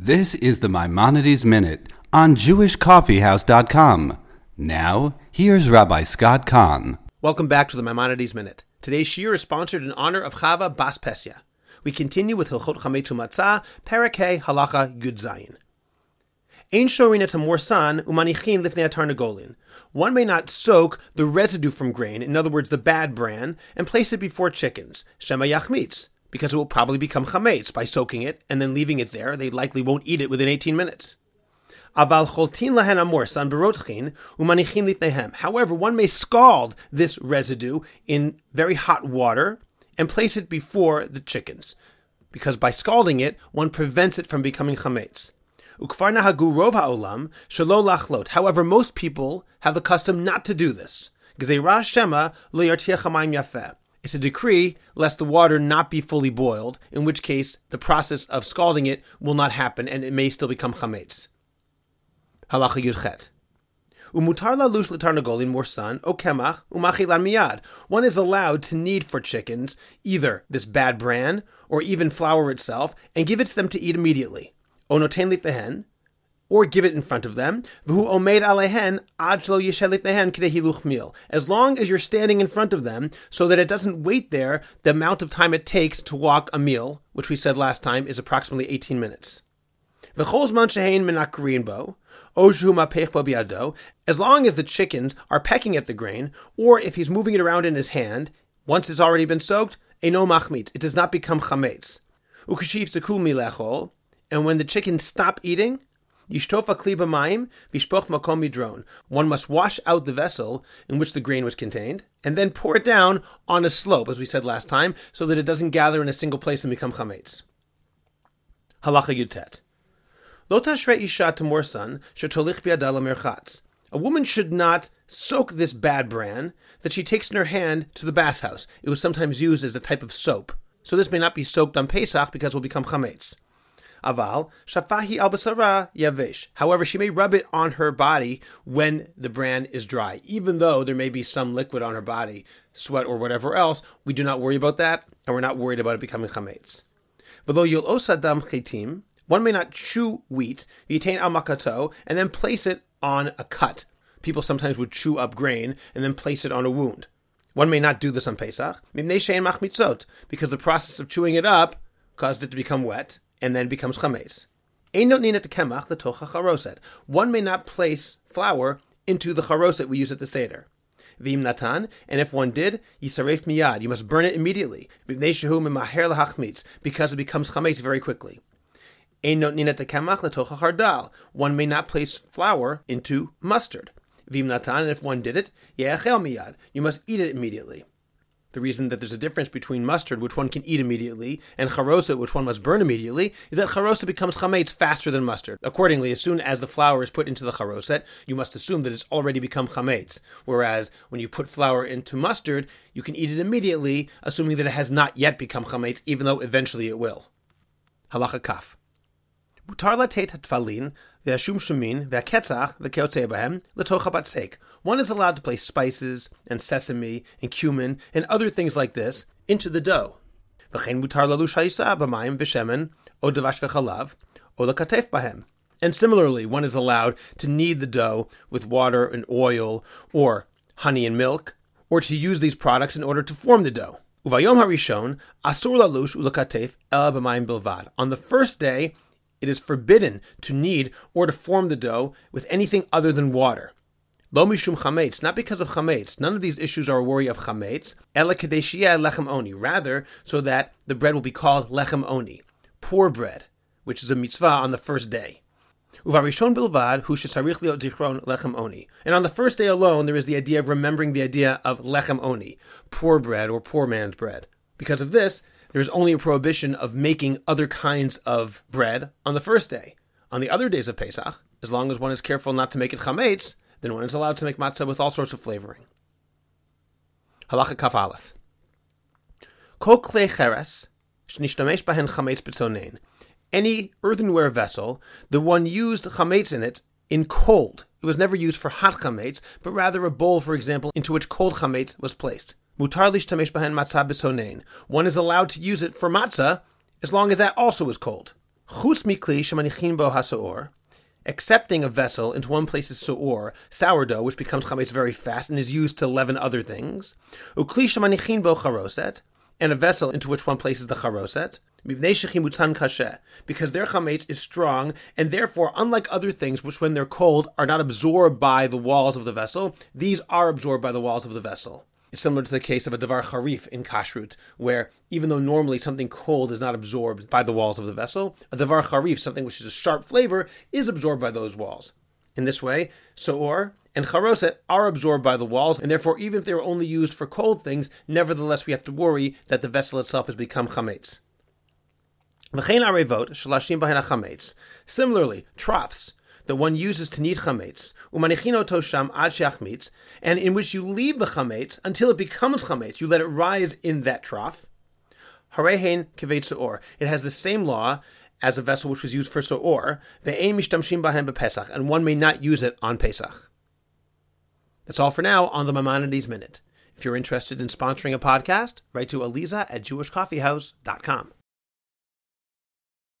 This is the Maimonides Minute on JewishCoffeehouse.com. Now, here's Rabbi Scott Kahn. Welcome back to the Maimonides Minute. Today's shiur is sponsored in honor of Chava Bas Pesya. We continue with Hilchot Chametz uMatzah, Parakeh Halacha Yud Zayin. Ein shorin et morsan umanichin lifnei tarnagolin. One may not soak the residue from grain, in other words, the bad bran, and place it before chickens. Shema yachmitz because it will probably become chametz by soaking it and then leaving it there. They likely won't eat it within 18 minutes. However, one may scald this residue in very hot water and place it before the chickens, because by scalding it, one prevents it from becoming chametz. However, most people have the custom not to do this. It's a decree lest the water not be fully boiled, in which case the process of scalding it will not happen and it may still become chametz. Halacha Yudchet. Umutar lalush letarnagolin morsan o kemach umachilan miyad. One is allowed to knead for chickens either this bad bran or even flour itself and give it to them to eat immediately. Onoten litehen, or give it in front of them. As long as you're standing in front of them, so that it doesn't wait there the amount of time it takes to walk a mil, which we said last time is approximately 18 minutes. As long as the chickens are pecking at the grain, or if he's moving it around in his hand, once it's already been soaked, it does not become chametz. And when the chickens stop eating, Yishtofa kliba maim, bishpoch makom midron. One must wash out the vessel in which the grain was contained, and then pour it down on a slope, as we said last time, so that it doesn't gather in a single place and become chametz. Halacha yutet. Lo tashre isha tamorsan shetolich biadala merchatz. A woman should not soak this bad bran that she takes in her hand to the bathhouse. It was sometimes used as a type of soap. So this may not be soaked on Pesach because it will become chametz. Aval shafahi al basara yavesh. However, she may rub it on her body when the bran is dry, even though there may be some liquid on her body, sweat or whatever else. We do not worry about that, and we're not worried about it becoming chametz. Below yul osadam chetim, one may not chew wheat, yitain al makato, and then place it on a cut. People sometimes would chew up grain and then place it on a wound. One may not do this on Pesach, because the process of chewing it up caused it to become wet, and then becomes chametz. One may not place flour into the charoset we use at the seder. Vim natan, and if one did, yisaref miyad, you must burn it immediately, because it becomes chametz very quickly. One may not place flour into mustard. Vim natan, and if one did it, miyad, you must eat it immediately the reason that there's a difference between mustard, which one can eat immediately, and charoset, which one must burn immediately, is that charoset becomes chametz faster than mustard. Accordingly, as soon as the flour is put into the charoset, you must assume that it's already become chametz. Whereas when you put flour into mustard, you can eat it immediately, assuming that it has not yet become chametz, even though eventually it will. Halacha kaf. Mutar latet hatfalin One is allowed to place spices and sesame and cumin and other things like this into the dough. And similarly, one is allowed to knead the dough with water and oil or honey and milk, or to use these products in order to form the dough. On the first day, it is forbidden to knead or to form the dough with anything other than water. Lo mishum chametz, not because of chametz. None of these issues are a worry of chametz. Ela lechem oni. Rather, so that the bread will be called lechem oni, poor bread, which is a mitzvah on the first day. Uvarishon bilvad hu shesarich liot zichron lechem oni. And on the first day alone, there is the idea of remembering the idea of lechem oni, poor bread or poor man's bread. Because of this, there is only a prohibition of making other kinds of bread on the first day. On the other days of Pesach, as long as one is careful not to make it chametz, then one is allowed to make matzah with all sorts of flavoring. Halacha kaf aleph. Kol klei cheres shnishtamesh bahen chametz b'tzonein. Any earthenware vessel, the one used chametz in it in cold. It was never used for hot chametz, but rather a bowl, for example, into which cold chametz was placed. Mutar bahen matzah One is allowed to use it for matzah as long as that also is cold. chutz mikli shemanichin bo hasaor, accepting a vessel into one place is soor, sourdough, which becomes chametz very fast and is used to leaven other things. Ukli shemanichin bo charoset, and a vessel into which one places the charoset. Because their chametz is strong, and therefore, unlike other things, which when they're cold are not absorbed by the walls of the vessel, these are absorbed by the walls of the vessel. Similar to the case of a davar harif in kashrut, where even though normally something cold is not absorbed by the walls of the vessel, a davar harif, something which is a sharp flavor, is absorbed by those walls. In this way, soor and charoset are absorbed by the walls, and therefore, even if they were only used for cold things, nevertheless we have to worry that the vessel itself has become chametz. Similarly, troughs that one uses to knead chametz, umanichino tosham ad shachmitz, and in which you leave the chametz until it becomes chametz. You let it rise in that trough. Harehen kivet It has the same law as a vessel which was used for soor. Ve'ein mishtamshim bahem bepesach, and one may not use it on Pesach. That's all for now on the Maimonides Minute. If you're interested in sponsoring a podcast, write to Aliza at jewishcoffeehouse.com.